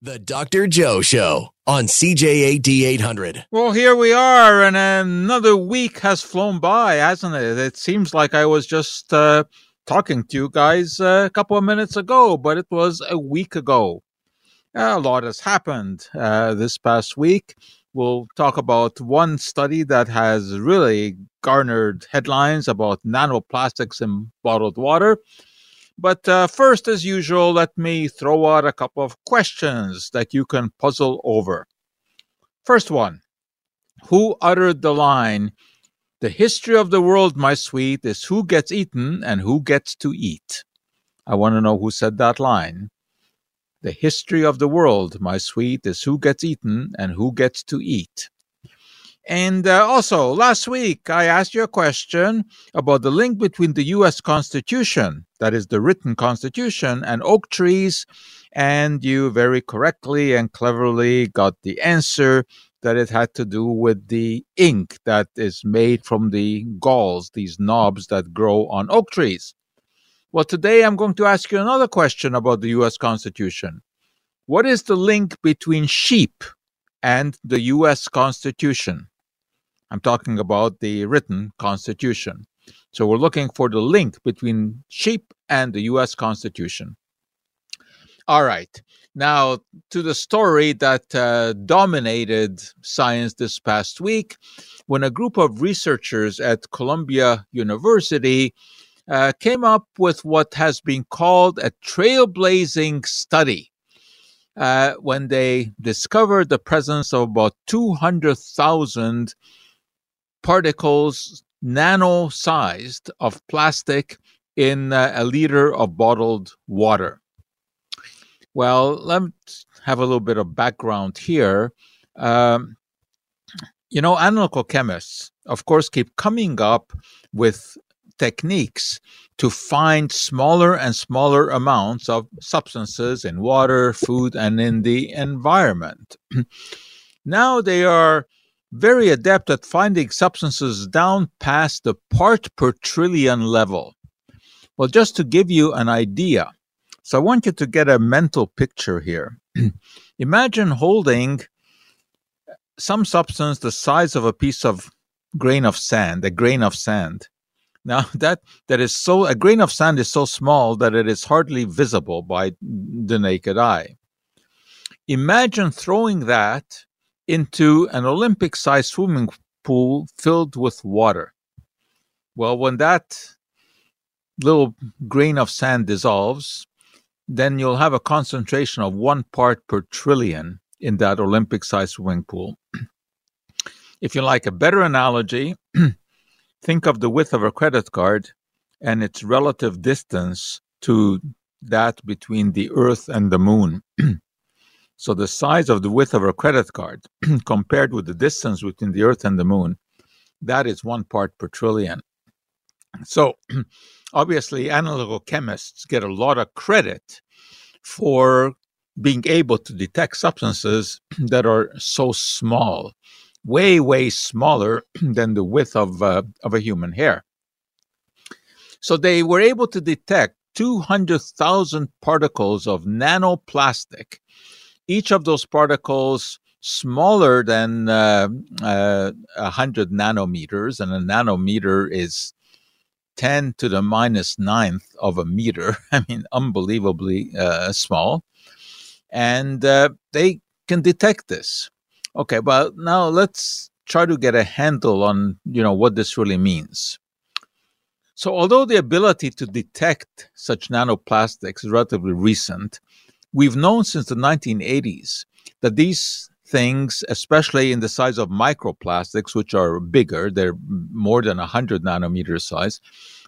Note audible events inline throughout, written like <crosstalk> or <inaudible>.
The Dr. Joe Show on CJAD 800. Well, here we are, and another week has flown by, hasn't it? It seems like I was just uh, talking to you guys uh, a couple of minutes ago, but it was a week ago. A lot has happened uh, this past week. We'll talk about one study that has really garnered headlines about nanoplastics in bottled water. But uh, first, as usual, let me throw out a couple of questions that you can puzzle over. First one Who uttered the line, The history of the world, my sweet, is who gets eaten and who gets to eat? I want to know who said that line. The history of the world, my sweet, is who gets eaten and who gets to eat. And uh, also, last week, I asked you a question about the link between the U.S. Constitution, that is the written Constitution, and oak trees. And you very correctly and cleverly got the answer that it had to do with the ink that is made from the galls, these knobs that grow on oak trees. Well, today I'm going to ask you another question about the U.S. Constitution. What is the link between sheep and the U.S. Constitution? I'm talking about the written Constitution. So we're looking for the link between sheep and the US Constitution. All right. Now, to the story that uh, dominated science this past week, when a group of researchers at Columbia University uh, came up with what has been called a trailblazing study. Uh, when they discovered the presence of about 200,000 particles nano sized of plastic in uh, a liter of bottled water. Well, let's have a little bit of background here. Um, you know, analytical chemists, of course, keep coming up with techniques to find smaller and smaller amounts of substances in water, food, and in the environment. <clears throat> now they are very adept at finding substances down past the part per trillion level. Well, just to give you an idea, so I want you to get a mental picture here. <clears throat> Imagine holding some substance the size of a piece of grain of sand, a grain of sand. Now <laughs> that that is so a grain of sand is so small that it is hardly visible by the naked eye. Imagine throwing that into an Olympic sized swimming pool filled with water. Well, when that little grain of sand dissolves, then you'll have a concentration of one part per trillion in that Olympic sized swimming pool. <clears throat> if you like a better analogy, <clears throat> think of the width of a credit card and its relative distance to that between the Earth and the moon. <clears throat> So the size of the width of a credit card <clears throat> compared with the distance between the Earth and the Moon, that is one part per trillion. So <clears throat> obviously, analytical chemists get a lot of credit for being able to detect substances <clears throat> that are so small, way, way smaller than the width of, uh, of a human hair. So they were able to detect 200,000 particles of nanoplastic each of those particles smaller than uh, uh, 100 nanometers, and a nanometer is 10 to the minus ninth of a meter. <laughs> I mean, unbelievably uh, small. And uh, they can detect this. Okay, well, now let's try to get a handle on, you know, what this really means. So, although the ability to detect such nanoplastics is relatively recent, We've known since the 1980s that these things, especially in the size of microplastics, which are bigger, they're more than 100 nanometer size,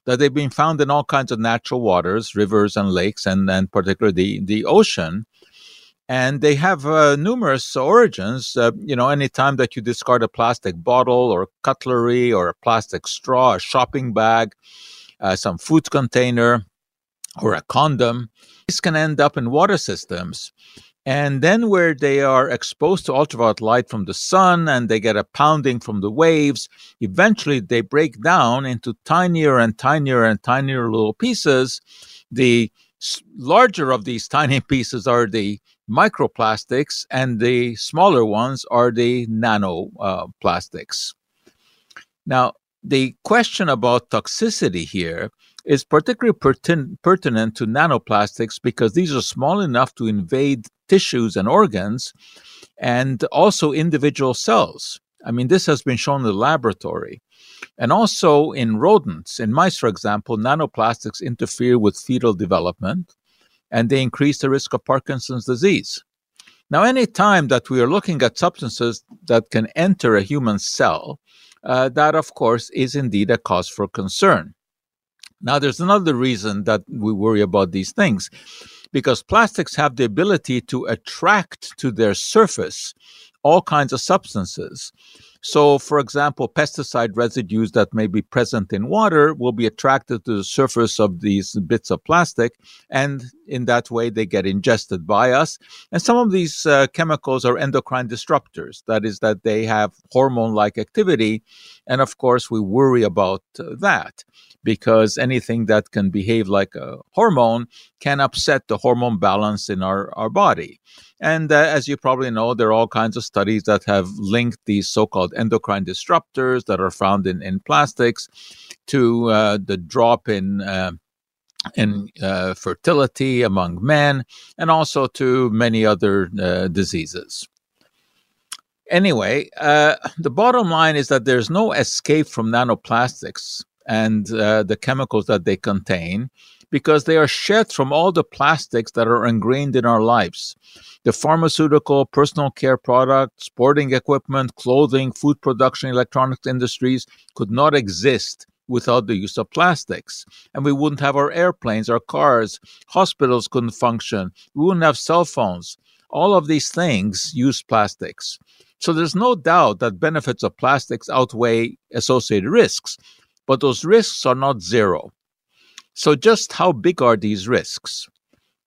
that they've been found in all kinds of natural waters, rivers and lakes, and, and particularly the, the ocean. And they have uh, numerous origins. Uh, you know, anytime that you discard a plastic bottle or cutlery or a plastic straw, a shopping bag, uh, some food container, or a condom, these can end up in water systems. And then, where they are exposed to ultraviolet light from the sun and they get a pounding from the waves, eventually they break down into tinier and tinier and tinier little pieces. The larger of these <laughs> tiny pieces are the microplastics, and the smaller ones are the nanoplastics. Uh, now, the question about toxicity here is particularly pertin- pertinent to nanoplastics because these are small enough to invade tissues and organs and also individual cells. I mean, this has been shown in the laboratory. And also in rodents, in mice, for example, nanoplastics interfere with fetal development and they increase the risk of Parkinson's disease. Now, any time that we are looking at substances that can enter a human cell, uh, that of course is indeed a cause for concern. Now, there's another reason that we worry about these things because plastics have the ability to attract to their surface all kinds of substances. So, for example, pesticide residues that may be present in water will be attracted to the surface of these bits of plastic, and in that way they get ingested by us. And some of these uh, chemicals are endocrine disruptors, that is, that they have hormone like activity. And of course, we worry about uh, that because anything that can behave like a hormone can upset the hormone balance in our, our body. And uh, as you probably know, there are all kinds of studies that have linked these so called endocrine disruptors that are found in, in plastics to uh, the drop in. Uh, in uh, fertility among men, and also to many other uh, diseases. Anyway, uh, the bottom line is that there's no escape from nanoplastics and uh, the chemicals that they contain because they are shed from all the plastics that are ingrained in our lives. The pharmaceutical, personal care products, sporting equipment, clothing, food production, electronics industries could not exist without the use of plastics. And we wouldn't have our airplanes, our cars, hospitals couldn't function, we wouldn't have cell phones. All of these things use plastics. So there's no doubt that benefits of plastics outweigh associated risks but those risks are not zero. So, just how big are these risks?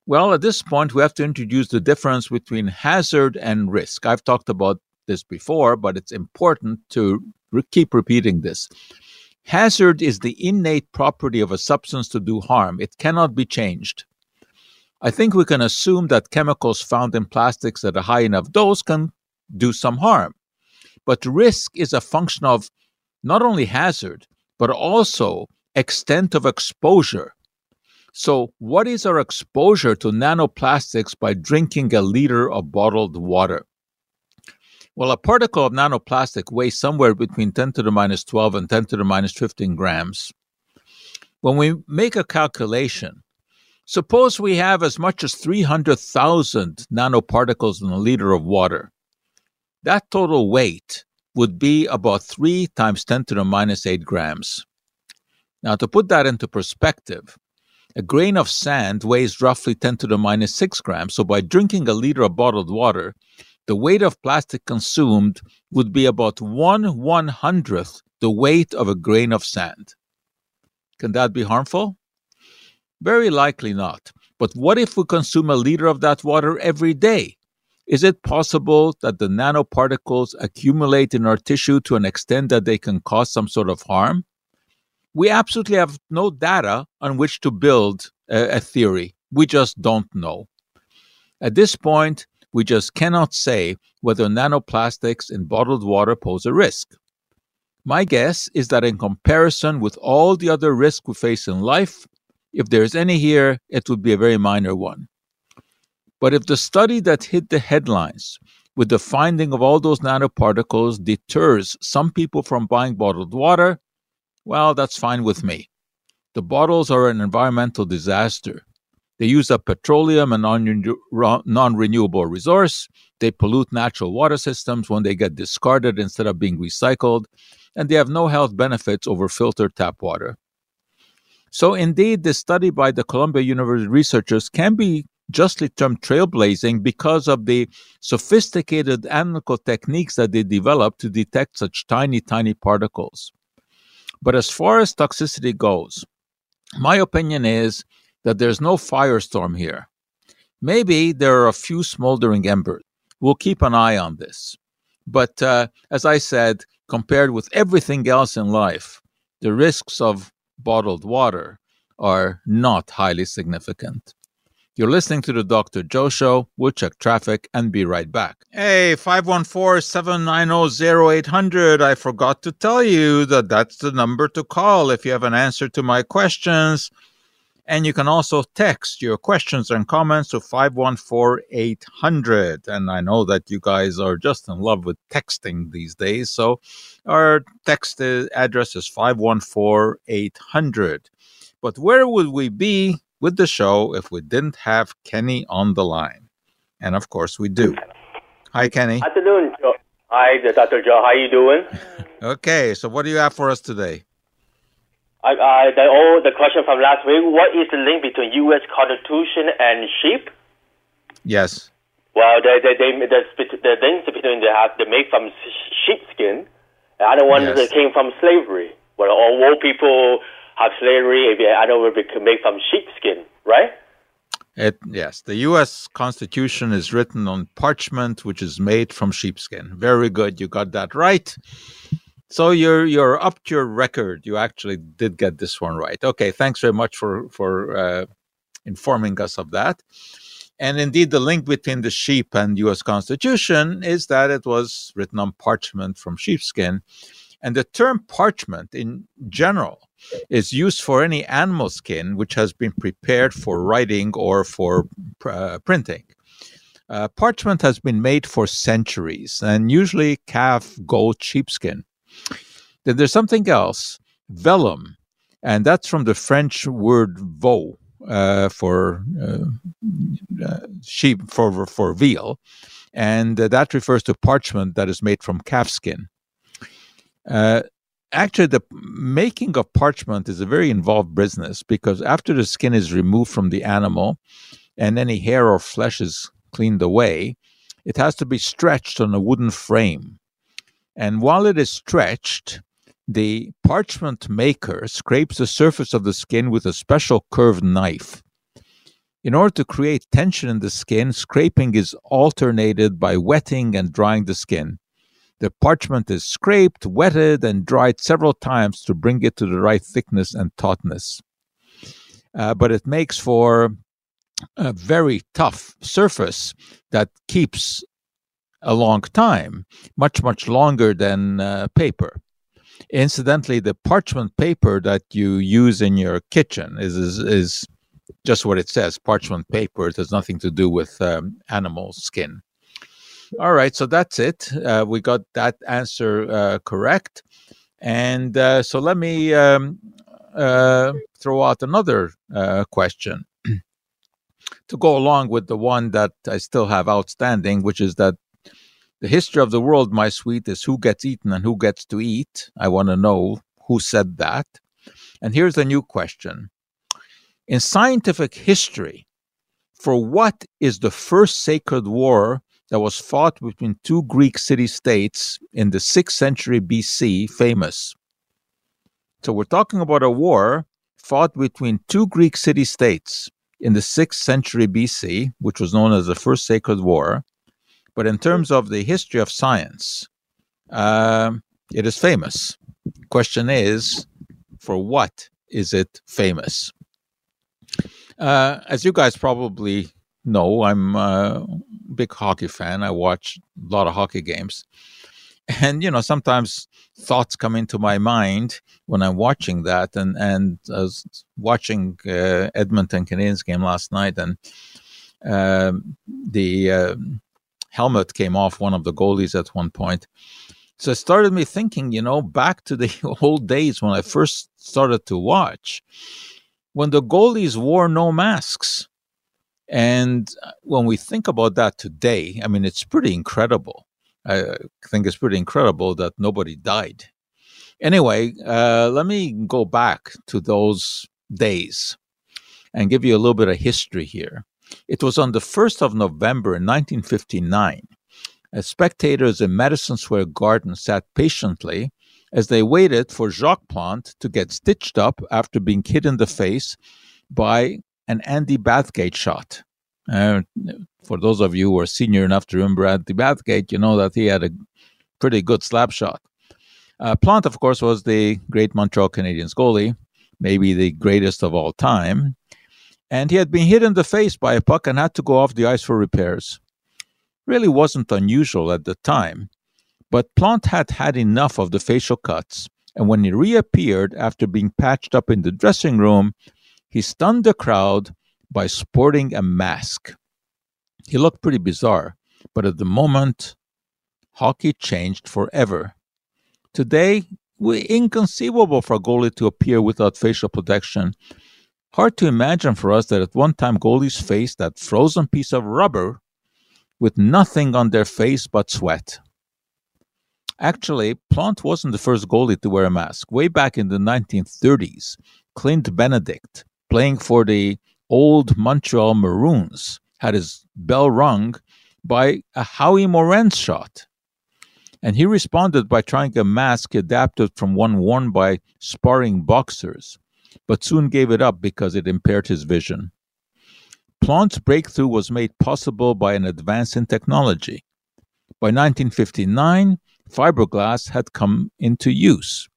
Well, at this point, we have to introduce the difference between hazard and risk. I've talked about this before, but it's important to re- keep repeating this. Hazard is the innate property of a substance to do harm, it cannot be changed. I think we can assume that chemicals found in plastics at a high enough dose can do some harm. But risk is a function of not only hazard, but also extent of exposure. So, what is our exposure to nanoplastics by drinking a liter of bottled water? Well, a particle of nanoplastic weighs somewhere between 10 to the minus 12 and 10 to the minus 15 grams. When we make a calculation, suppose we have as much as 300,000 nanoparticles in a liter of water. That total weight would be about 3 times 10 to the minus 8 grams. Now, to put that into perspective, a grain of sand weighs roughly 10 to the minus 6 grams. So, by drinking a liter of bottled water, the weight of plastic consumed would be about 1 one hundredth the weight of a grain of sand. Can that be harmful? Very likely not. But what if we consume a liter of that water every day? Is it possible that the nanoparticles accumulate in our tissue to an extent that they can cause some sort of harm? We absolutely have no data on which to build a, a theory. We just don't know. At this point, we just cannot say whether nanoplastics in bottled water pose a risk. My guess is that in comparison with all the other risks we face in life, if there is any here, it would be a very minor one. But if the study that hit the headlines with the finding of all those nanoparticles deters some people from buying bottled water, well, that's fine with me. The bottles are an environmental disaster. They use up petroleum and non renewable resource. They pollute natural water systems when they get discarded instead of being recycled. And they have no health benefits over filtered tap water. So, indeed, this study by the Columbia University researchers can be justly termed trailblazing because of the sophisticated analytical techniques that they developed to detect such tiny, tiny particles. But as far as toxicity goes, my opinion is that there's no firestorm here. Maybe there are a few smoldering embers. We'll keep an eye on this. But uh, as I said, compared with everything else in life, the risks of bottled water are not highly significant. You're listening to the Dr. Joe Show. We'll check traffic and be right back. Hey, 514 790 0800. I forgot to tell you that that's the number to call if you have an answer to my questions. And you can also text your questions and comments to 514 800. And I know that you guys are just in love with texting these days. So our text address is 514 800. But where would we be with the show if we didn't have Kenny on the line? And of course we do. Hi, Kenny. Afternoon, Joe. Hi, Dr. Joe. How you doing? <laughs> okay, so what do you have for us today? I, I, the, oh, the question from last week. What is the link between U.S. Constitution and sheep? Yes. Well, they, they, they, the, the links between they have they make from sheepskin. The other one yes. that came from slavery. Well, all people have slavery. If I don't know it made from sheepskin, right? It yes, the U.S. Constitution is written on parchment, which is made from sheepskin. Very good, you got that right. So you're you're up to your record. You actually did get this one right. Okay, thanks very much for for uh, informing us of that. And indeed, the link between the sheep and U.S. Constitution is that it was written on parchment from sheepskin, and the term parchment in general is used for any animal skin which has been prepared for writing or for uh, printing. Uh, parchment has been made for centuries, and usually calf, goat, sheepskin. Then there's something else, vellum, and that's from the French word veau uh, for uh, uh, sheep for for veal, and that refers to parchment that is made from calf skin. Uh, actually, the making of parchment is a very involved business because after the skin is removed from the animal and any hair or flesh is cleaned away, it has to be stretched on a wooden frame. And while it is stretched, the parchment maker scrapes the surface of the skin with a special curved knife. In order to create tension in the skin, scraping is alternated by wetting and drying the skin. The parchment is scraped, wetted, and dried several times to bring it to the right thickness and tautness. Uh, but it makes for a very tough surface that keeps a long time, much, much longer than uh, paper. Incidentally, the parchment paper that you use in your kitchen is, is, is just what it says parchment paper. It has nothing to do with um, animal skin. All right, so that's it. Uh, we got that answer uh, correct. And uh, so let me um, uh, throw out another uh, question <clears throat> to go along with the one that I still have outstanding, which is that the history of the world, my sweet, is who gets eaten and who gets to eat. I want to know who said that. And here's a new question In scientific history, for what is the first sacred war that was fought between two Greek city states in the 6th century BC famous. So we're talking about a war fought between two Greek city states in the 6th century BC, which was known as the First Sacred War. But in terms of the history of science, uh, it is famous. Question is, for what is it famous? Uh, as you guys probably know, I'm a big hockey fan. I watch a lot of hockey games. And, you know, sometimes thoughts come into my mind when I'm watching that. And, and I was watching uh, Edmonton Canadiens game last night, and uh, the uh, helmet came off one of the goalies at one point. So it started me thinking, you know, back to the <laughs> old days when I first started to watch, when the goalies wore no masks and uh, when we think about that today, I mean, it's pretty incredible. I think it's pretty incredible that nobody died. Anyway, uh, let me go back to those days and give you a little bit of history here. It was on the 1st of November in 1959. As spectators in Madison Square Garden sat patiently as they waited for Jacques Plante to get stitched up after being hit in the face by an Andy Bathgate shot. Uh, for those of you who are senior enough to remember Andy Bathgate, you know that he had a pretty good slap shot. Uh, Plante, of course, was the great Montreal Canadiens goalie, maybe the greatest of all time. And he had been hit in the face by a puck and had to go off the ice for repairs. Really wasn't unusual at the time, but Plante had had enough of the facial cuts, and when he reappeared after being patched up in the dressing room, he stunned the crowd by sporting a mask. He looked pretty bizarre, but at the moment, hockey changed forever. Today, it's inconceivable for a goalie to appear without facial protection. Hard to imagine for us that at one time goalies faced that frozen piece of rubber with nothing on their face but sweat. Actually, Plante wasn't the first goalie to wear a mask. Way back in the 1930s, Clint Benedict, playing for the old Montreal Maroons, had his bell rung by a Howie Morenz shot. And he responded by trying a mask adapted from one worn by sparring boxers, but soon gave it up because it impaired his vision. Plante's breakthrough was made possible by an advance in technology. By 1959, fiberglass had come into use.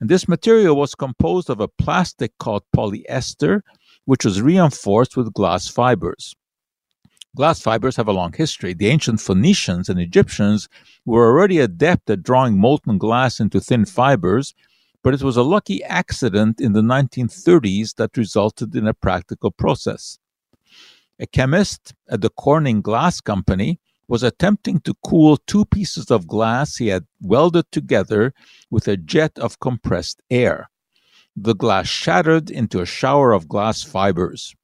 And this material was composed of a plastic called polyester, which was reinforced with glass fibers. Glass fibers have a long history. The ancient Phoenicians and Egyptians were already adept at drawing molten glass into thin fibers, but it was a lucky accident in the 1930s that resulted in a practical process. A chemist at the Corning Glass Company was attempting to cool two pieces of glass he had welded together with a jet of compressed air. The glass shattered into a shower of glass fibers.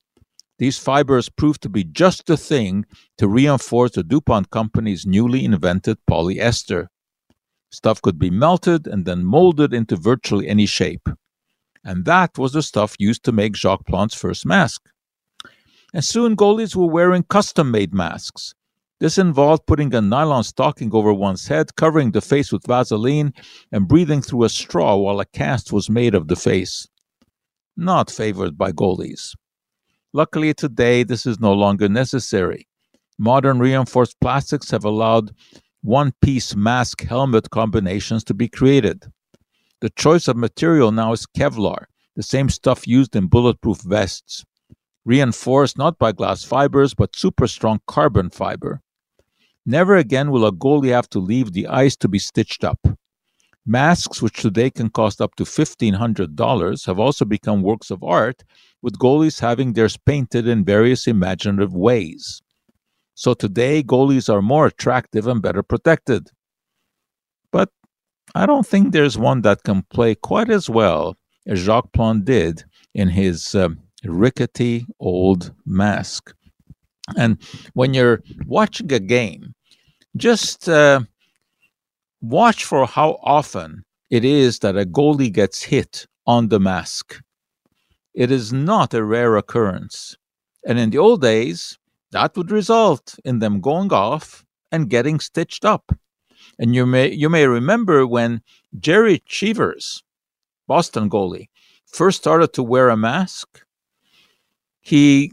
These fibers proved to be just the thing to reinforce the DuPont company's newly invented polyester. Stuff could be melted and then molded into virtually any shape. And that was the stuff used to make Jacques Plante's first mask. And soon goalies were wearing custom made masks this involved putting a nylon stocking over one's head, covering the face with Vaseline, and breathing through a straw while a cast was made of the face. Not favored by goalies. Luckily, today this is no longer necessary. Modern reinforced plastics have allowed one piece mask helmet combinations to be created. The choice of material now is Kevlar, the same stuff used in bulletproof vests, reinforced not by glass fibers but super strong carbon fiber. Never again will a goalie have to leave the ice to be stitched up. Masks, which today can cost up to $1,500, have also become works of art, with goalies having theirs painted in various imaginative ways. So today, goalies are more attractive and better protected. But I don't think there's one that can play quite as well as Jacques Plante did in his um, rickety old mask. And when you're watching a game, just uh, watch for how often it is that a goalie gets hit on the mask. It is not a rare occurrence. And in the old days, that would result in them going off and getting stitched up. And you may you may remember when Gerry Cheevers, Boston goalie, first started to wear a mask, he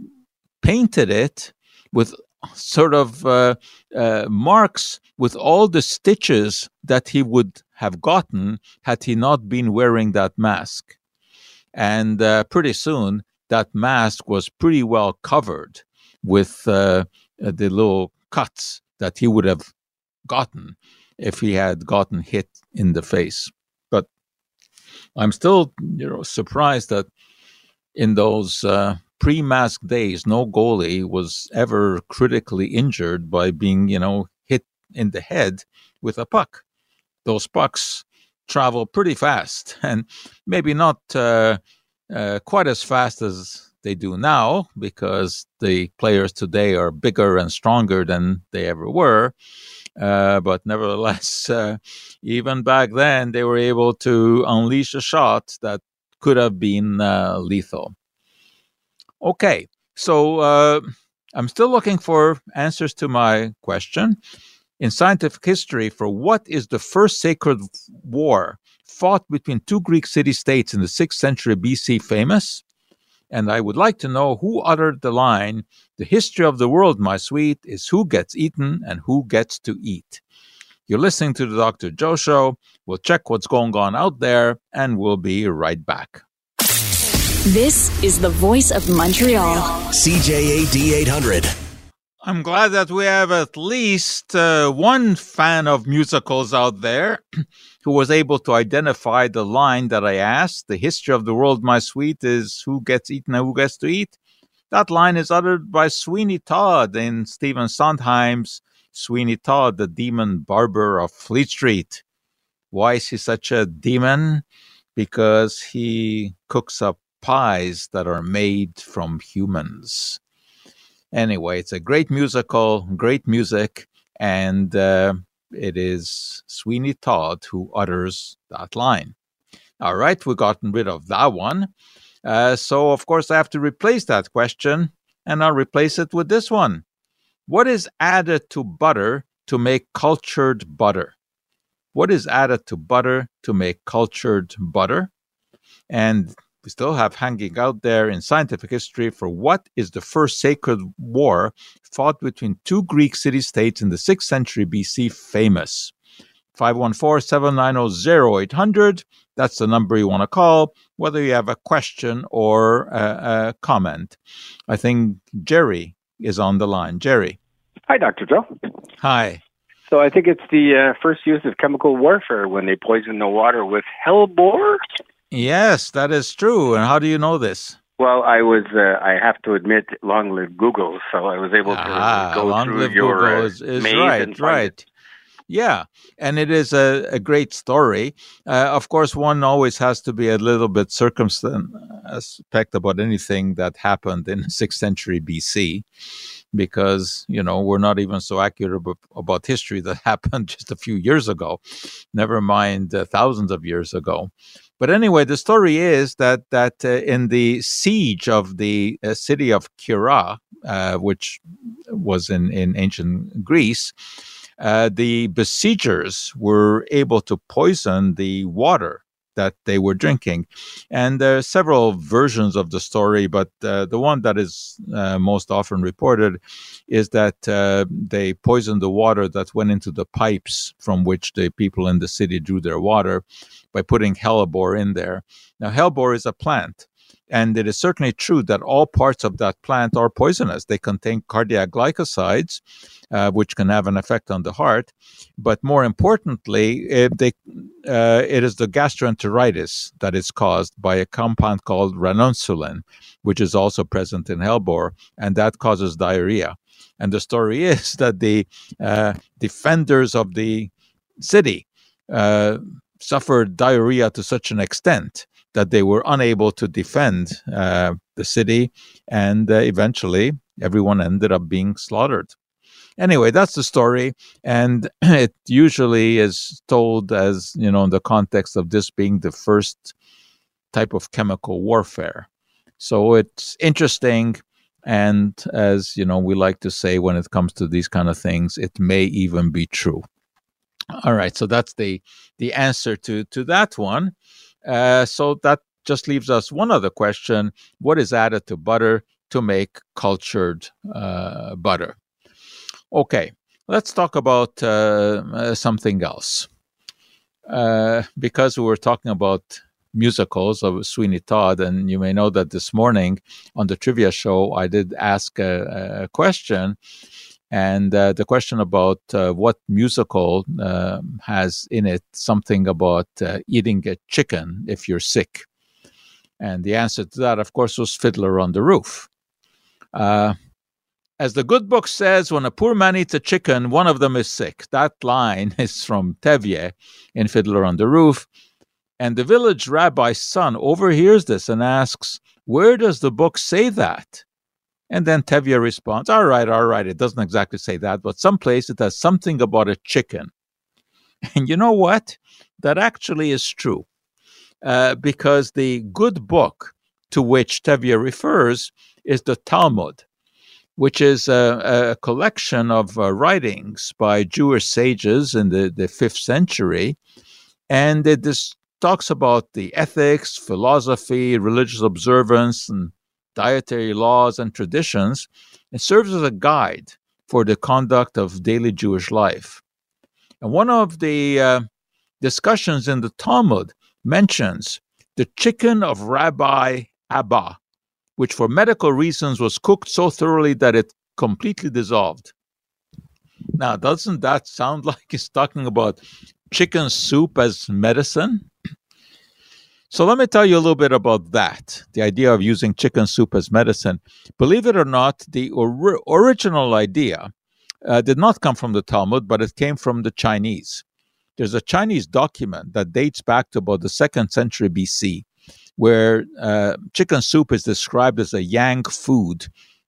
painted it with sort of uh, uh, marks with all the stitches that he would have gotten had he not been wearing that mask. And uh, pretty soon, that mask was pretty well covered with uh, the little cuts that he would have gotten if he had gotten hit in the face. But I'm still, you know, surprised that in those uh, pre mask days, no goalie was ever critically injured by being, you know, hit in the head with a puck. Those pucks travel pretty fast <laughs> and maybe not uh, uh, quite as fast as they do now because the players today are bigger and stronger than they ever were. Uh, but nevertheless, <laughs> uh, even back then, they were able to unleash a shot that could have been uh, lethal. Okay, so uh, I'm still looking for answers to my question. In scientific history, for what is the first sacred war fought between two Greek city states in the 6th century BC famous? And I would like to know who uttered the line, The history of the world, my sweet, is who gets eaten and who gets to eat. You're listening to the Dr. Joe Show. We'll check what's going on out there, and we'll be right back. This is the voice of Montreal. CJAD 800. I'm glad that we have at least uh, one fan of musicals out there <clears throat> who was able to identify the line that I asked. The history of the world, my sweet, is who gets eaten and who gets to eat. That line is uttered by Sweeney Todd in Stephen Sondheim's Sweeney Todd, the demon barber of Fleet Street. Why is he such a demon? Because he cooks up pies that are made from humans. Anyway, it's a great musical, great music, and uh, it is Sweeney Todd who utters that line. All right, we've gotten rid of that one. Uh, so, of course, I have to replace that question, and I'll replace it with this one. What is added to butter to make cultured butter? What is added to butter to make cultured butter? And we still have hanging out there in scientific history for what is the first sacred war fought between two Greek city states in the 6th century BC famous. 514-790-0800. That's the number you want to call, whether you have a question or a, a comment. I think Jerry is on the line. Jerry. Hi, Dr. Joe. Hi. So I think it's the uh, first use of chemical warfare when they poison the water with hellebore. Yes, that is true. And how do you know this? Well, I was, uh, I have to admit, long live Google, so I was able to Ah, go long through live your Google uh, is, is maze right, and right. it. Yeah, and it is a, a great story. Uh, of course, one always has to be a little bit circumspect about anything that happened in the <laughs> sixth century BC, because you know we're not even so accurate about, history <laughs> that happened just a few years ago. Never mind uh, thousands of years ago. But anyway, the story is that that uh, in the siege of the uh, city of Kirrha, uh, which was in in ancient Greece, uh, the besiegers were able to poison the water that they were drinking. And there are several versions of the story, but uh, the one that is uh, most often reported is that uh, they poisoned the water that went into the pipes from which the people in the city drew their water by putting hellebore in there. Now, hellebore is a plant. And it is certainly true that all parts of that plant are poisonous. They contain cardiac glycosides, uh, which can have an effect on the heart. But more importantly, it, they, uh, it is the gastroenteritis that is caused by a compound called ranunculin, which is also present in hellebore, and that causes diarrhea. And the story <laughs> is that the uh, defenders of the city uh, suffered diarrhea to such an extent that they were unable to defend uh, the city, and uh, eventually everyone ended up being slaughtered. Anyway, that's the story, and <clears throat> it usually is told as you know in the context of this being the first type of chemical warfare. So it's interesting, and as you know, we like to say when it comes to these kind of things, it may even be true. All right, so that's the the answer to to that one. Uh, so that just leaves us one other question: What is added to butter to make cultured uh, butter? Okay, let's talk about uh, uh, something else. Uh, because we were talking about musicals of Sweeney Todd, and you may know that this morning on the trivia show, I did ask a, a question and uh, the question about uh, what musical uh, has in it something about uh, eating a chicken if you're sick. And the answer to that, of course, was Fiddler on the Roof. Uh, as the good book says, when a poor man eats a chicken, one of them is sick. That line <laughs> is from Tevye in Fiddler on the Roof. And the village rabbi's son overhears this and asks, Where does the book say that? And then Tevye responds, All right, all right. It doesn't exactly say that, but someplace it has something about a chicken. <laughs> And you know what? That actually is true. Uh, because the good book to which Tevye refers is the Talmud, which is a, a collection of uh, writings by Jewish sages in the, the fifth century. And it this talks about the ethics, philosophy, religious observance, and dietary laws and traditions. and serves as a guide for the conduct of daily Jewish life. And one of the uh, discussions in the Talmud mentions the chicken of Rabbi Abba, which for medical reasons was cooked so thoroughly that it completely dissolved. Now, doesn't that sound <laughs> like he's talking about chicken soup as medicine? So let me tell you a little bit about that the idea of using chicken soup as medicine. Believe it or not, the or- original idea uh, did not come from the Talmud, but it came from the Chinese. There's a Chinese document that dates back to about the second century BC, where uh, chicken soup is described as a yang food.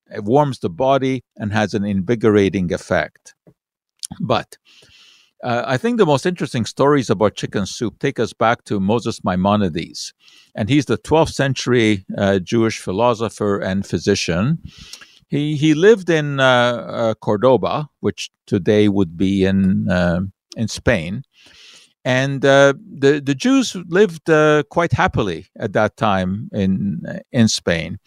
It warms the body and has an invigorating effect. But uh, I think the most interesting stories about chicken soup take us back to Moses Maimonides. And he's the 12th century uh, Jewish philosopher and physician. He, he lived in uh, uh Cordoba, which today would be in, uh, in Spain. And the, the Jews lived quite happily at that time in, in Spain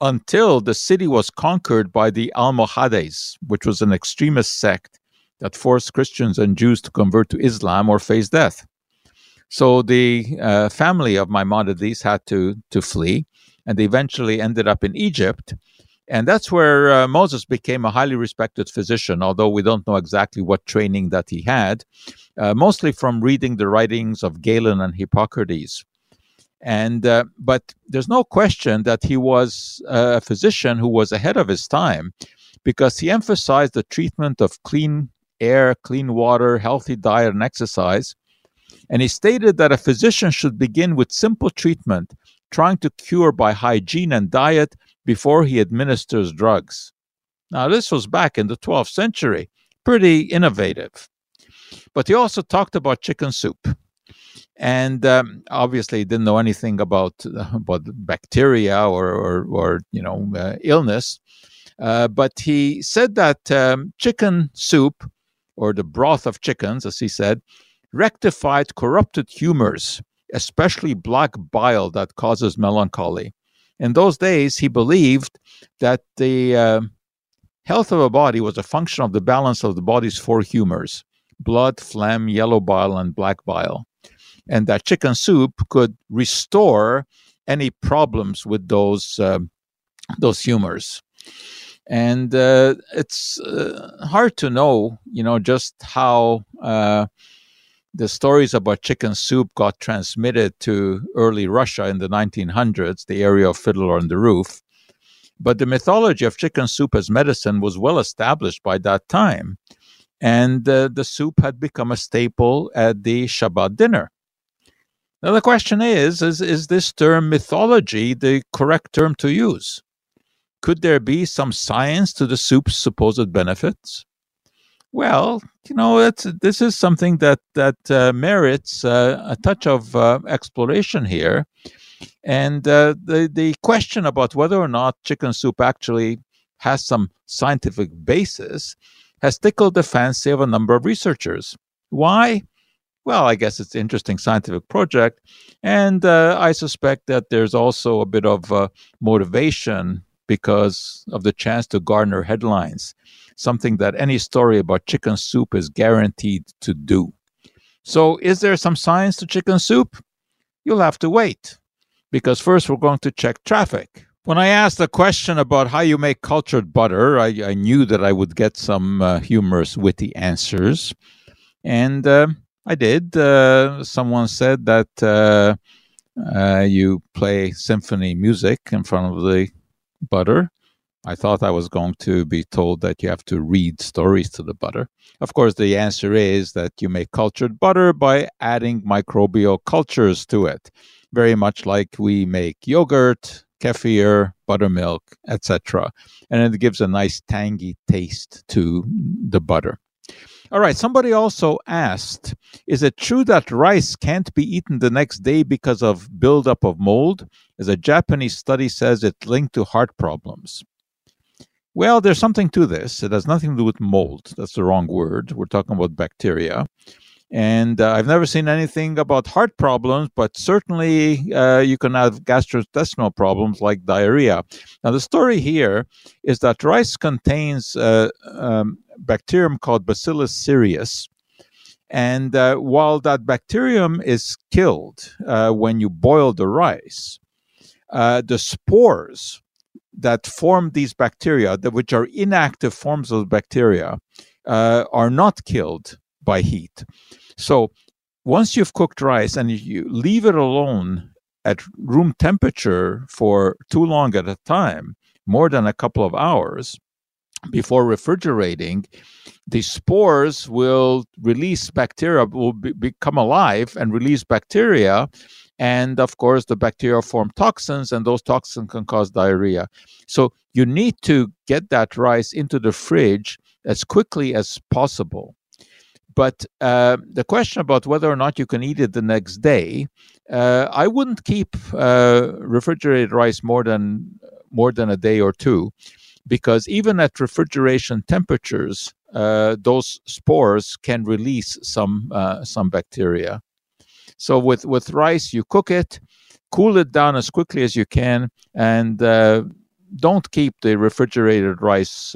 until the city was conquered by the Almohades, which was an extremist sect that forced Christians and Jews to convert to Islam or face death. So the uh, family of Maimonides had to to flee, and they eventually ended up in Egypt. And that's where uh, Moses became a highly respected physician, although we don't know exactly what training that he had, uh, mostly from reading the writings of Galen and Hippocrates. And uh, but there's no question that he was a physician who was ahead of his time, because he emphasized the treatment of clean air, clean water, healthy diet, and exercise. And he stated that a physician should begin with simple treatment, trying to cure by hygiene and diet before he administers drugs. Now, this was back in the 12th century, pretty innovative. But he also talked about chicken soup. And um, obviously, he didn't know anything about <laughs> about bacteria or or, or you know uh, illness. Uh, but he said that um, chicken soup or the broth of chickens, as he said, rectified corrupted humors, especially black bile that causes melancholy. In those days, he believed that the uh, health of a body was a function of the balance of the body's four humors blood, phlegm, yellow bile, and black bile. And that chicken soup could restore any problems with those, uh, those humors and uh, it's uh, hard to know, you know, just how uh, the stories about chicken soup got transmitted to early Russia in the 1900s, the area of Fiddler on the Roof. But the mythology of chicken soup as medicine was well established by that time, and uh, the soup had become a staple at the Shabbat dinner. Now the question is, is is this term mythology the correct term to use? Could there be some science to the soup's supposed benefits? Well, you know, this is something that that uh, merits uh, a touch of uh, exploration here, and uh, the the question about whether or not chicken soup actually has some scientific basis has tickled the fancy of a number of researchers. Why? Well, I guess it's an interesting scientific project, and uh, I suspect that there's also a bit of uh, motivation because of the chance to garner headlines, something that any story about chicken soup is guaranteed to do. So, is there some science to chicken soup? You'll have to wait, because first we're going to check traffic. When I asked the question about how you make cultured butter, I, I knew that I would get some uh, humorous, witty answers. And uh, I did. Uh, someone said that uh, uh, you play symphony music in front of the butter. I thought I was going to be told that you have to read stories to the butter. Of course, the answer is that you make cultured butter by adding microbial cultures to it, very much like we make yogurt, kefir, buttermilk, etc. And it gives a nice tangy taste to the butter. All right, somebody also asked Is it true that rice can't be eaten the next day because of buildup of mold? As a Japanese study says, it's linked to heart problems. Well, there's something to this. It has nothing to do with mold. That's the wrong word. We're talking about bacteria. And uh, I've never seen anything about heart problems, but certainly uh, you can have gastrointestinal problems like diarrhea. Now, the story here is that rice contains uh, um, bacterium called Bacillus cereus. And uh, while that bacterium is killed uh, when you boil the rice, uh, the spores that form these bacteria, which are inactive forms of bacteria, are not killed by heat. So once you've cooked rice and you leave it alone at room temperature for too long at a time, more than a couple of hours before refrigerating, the spores will release bacteria, will be, become alive and release bacteria. And of course, the bacteria form toxins, and those toxins can cause diarrhea. So you need to get that rice into the fridge as quickly as possible. But uh, the question about whether or not you can eat it the next day, uh, I wouldn't keep uh, refrigerated rice more than more than a day or two, because even at refrigeration temperatures, uh, those spores can release some uh, some bacteria. So with with rice, you cook it, cool it down as quickly as you can, and uh, don't keep the refrigerated rice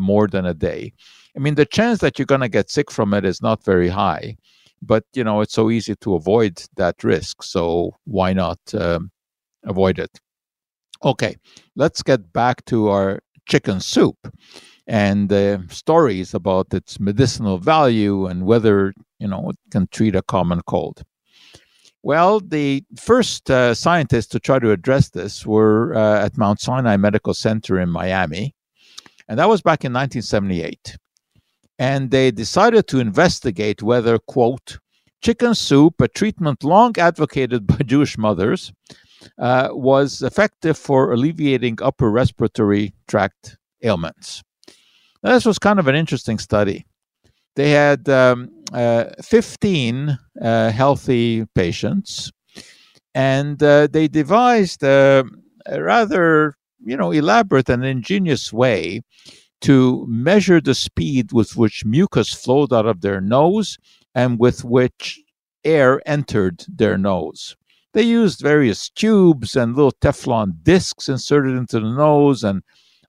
more than a day. I mean, the chance that you're going to get sick from it is not very high, but you know it's so easy to avoid that risk. So why not um, avoid it? Okay, let's get back to our chicken soup and uh, stories about its medicinal value and whether you know it can treat a common cold. Well, the first uh, scientists to try to address this were uh, at Mount Sinai Medical Center in Miami, and that was back in 1978 and they decided to investigate whether, quote, chicken soup, a treatment long advocated <laughs> by Jewish mothers, uh, was effective for alleviating upper respiratory tract ailments. Now, this was kind of an interesting study. They had um, uh, 15 uh, healthy patients, and uh, they devised a, a rather, you know, elaborate and ingenious way to measure the speed with which mucus flowed out of their nose and with which air entered their nose. They used various tubes and little Teflon discs inserted into the nose and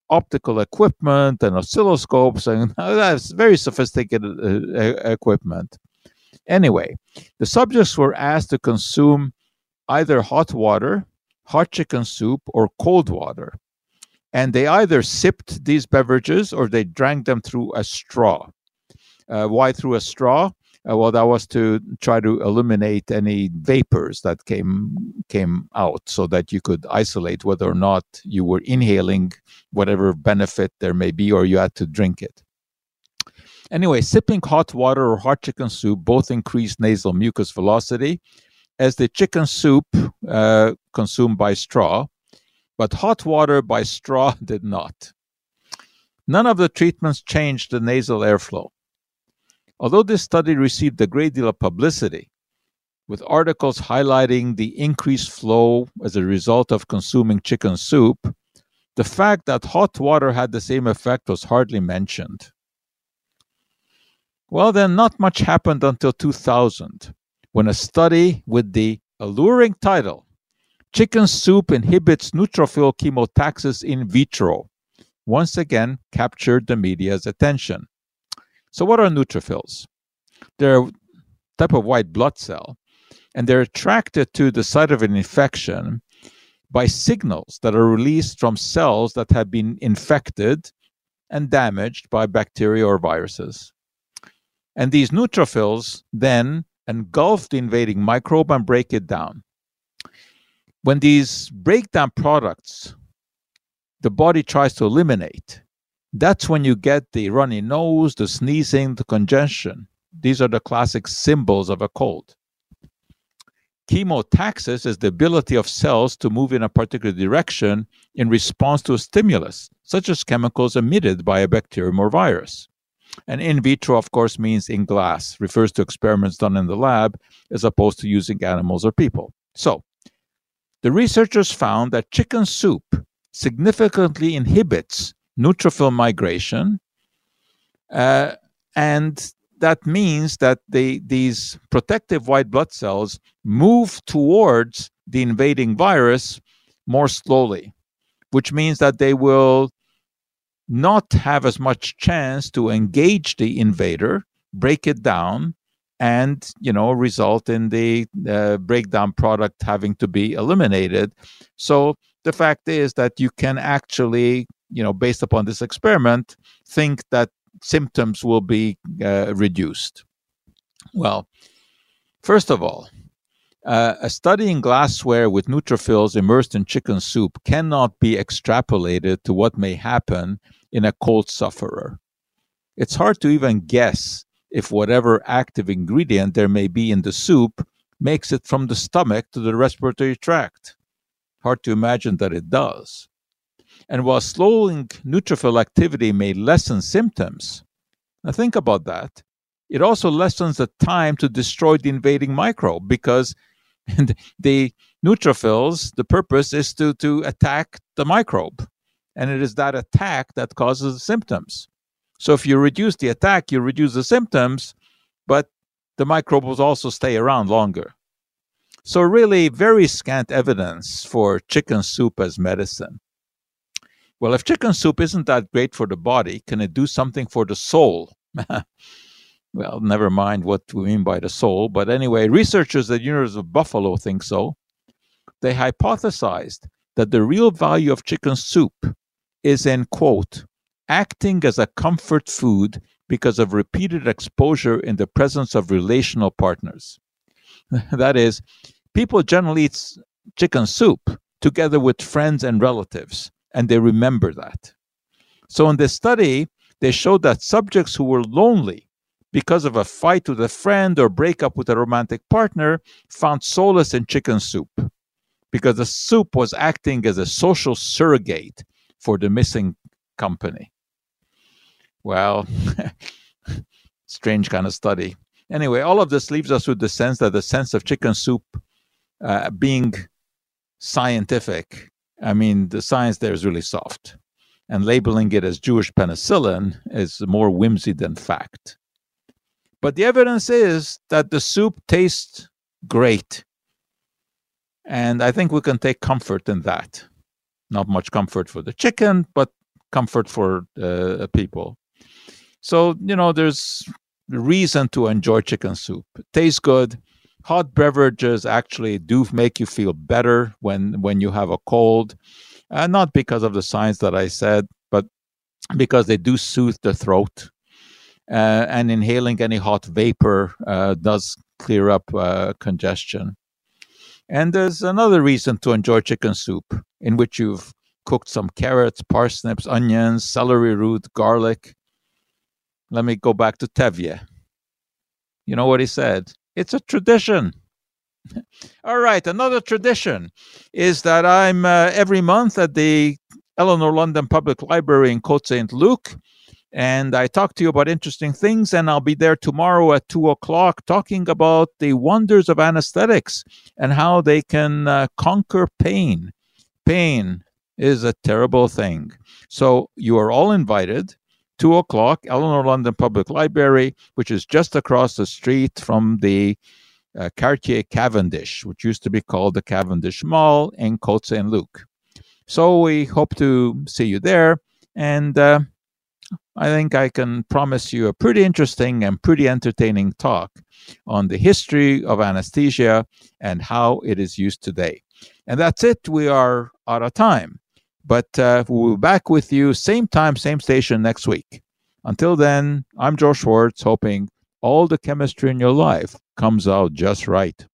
optical equipment and oscilloscopes and <laughs> that's very sophisticated uh, equipment. Anyway, the subjects were asked to consume either hot water, hot chicken soup, or cold water and they either sipped these beverages or they drank them through a straw. Uh, why through a straw? Uh, well, that was to try to eliminate any vapors that came came out, so that you could isolate whether or not you were inhaling whatever benefit there may be, or you had to drink it. Anyway, sipping hot water or hot chicken soup both increase nasal mucus velocity, as the chicken soup uh, consumed by straw but hot water by straw <laughs> did not. None of the treatments changed the nasal airflow. Although this study received a great deal of publicity, with articles highlighting the increased flow as a result of consuming chicken soup, the fact that hot water had the same effect was hardly mentioned. Well, then, not much happened until 2000, when a study with the alluring title Chicken soup inhibits neutrophil chemotaxis in vitro. Once again, captured the media's attention. So, what are neutrophils? They're a type of white blood cell, and they're attracted to the site of an infection by signals that are released from cells that have been infected and damaged by bacteria or viruses. And these neutrophils then engulf the invading microbe and break it down when these breakdown products the body tries to eliminate, that's when you get the runny nose, the sneezing, the congestion. These are the classic symbols of a cold. Chemotaxis is the ability of cells to move in a particular direction in response to a stimulus, such as chemicals emitted by a bacterium or virus. And in vitro, of course, means in glass, refers to experiments done in the lab as opposed to using animals or people. So, the researchers found that chicken soup significantly inhibits neutrophil migration, uh, and that means that they, these protective white blood cells move towards the invading virus more slowly, which means that they will not have as much chance to engage the invader, break it down, and you know result in the uh, breakdown product having to be eliminated so the fact is that you can actually, you know, based upon this experiment, think that symptoms will be uh, reduced. Well, first of all, uh, a study in glassware with neutrophils immersed in chicken soup cannot be extrapolated to what may happen in a cold sufferer. It's hard to even guess if whatever active ingredient there may be in the soup makes it from the stomach to the respiratory tract. Hard to imagine that it does. And while slowing neutrophil activity may lessen symptoms, now think about that. It also lessens the time to destroy the invading microbe because <laughs> the neutrophils, the purpose is to, to attack the microbe. And it is that attack that causes the symptoms. So if you reduce the attack, you reduce the symptoms, but the microbe will also stay around longer. So, really, very scant evidence for chicken soup as medicine. Well, if chicken soup isn't that great for the body, can it do something for the soul? <laughs> well, never mind what we mean by the soul. But anyway, researchers at the University of Buffalo think so. They hypothesized that the real value of chicken soup is in, quote, acting as a comfort food because of repeated exposure in the presence of relational partners. <laughs> that is, people generally eat chicken soup together with friends and relatives, and they remember that. So, in this study, they showed that subjects who were lonely because of a fight with a friend or breakup with a romantic partner found solace in chicken soup because the soup was acting as a social surrogate for the missing company. Well, <laughs> strange kind of study. Anyway, all of this leaves us with the sense that the sense of chicken soup uh, being scientific, I mean, the science there is really soft. And labeling it as Jewish penicillin is more whimsy than fact. But the evidence is that the soup tastes great. And I think we can take comfort in that. Not much comfort for the chicken, but comfort for uh, people. So, you know, there's reason to enjoy chicken soup. It tastes good. Hot beverages actually do make you feel better when when you have a cold. Uh, not because of the science that I said, but because they do soothe the throat. Uh, and inhaling any hot vapor uh, does clear up uh, congestion. And there's another reason to enjoy chicken soup, in which you've cooked some carrots, parsnips, onions, celery root, garlic, let me go back to Tevye. You know what he said? It's a tradition. <laughs> All right, another tradition is that I'm uh, every month at the Eleanor London Public Library in Côte St. Luc, and I talk to you about interesting things. And I'll be there tomorrow at two o'clock talking about the wonders of anesthetics and how they can uh, conquer pain. Pain is a terrible thing. So you are all invited. 2 o'clock, Eleanor London Public Library, which is just across the street from the uh, Cartier Cavendish, which used to be called the Cavendish Mall in Côte Saint Luc. So we hope to see you there. And uh, I think I can promise you a pretty interesting and pretty entertaining talk on the history of anesthesia and how it is used today. And that's it. We are out of time. But uh, we'll be back with you same time, same station next week. Until then, I'm Joe Schwarcz, hoping all the chemistry in your life comes out just right.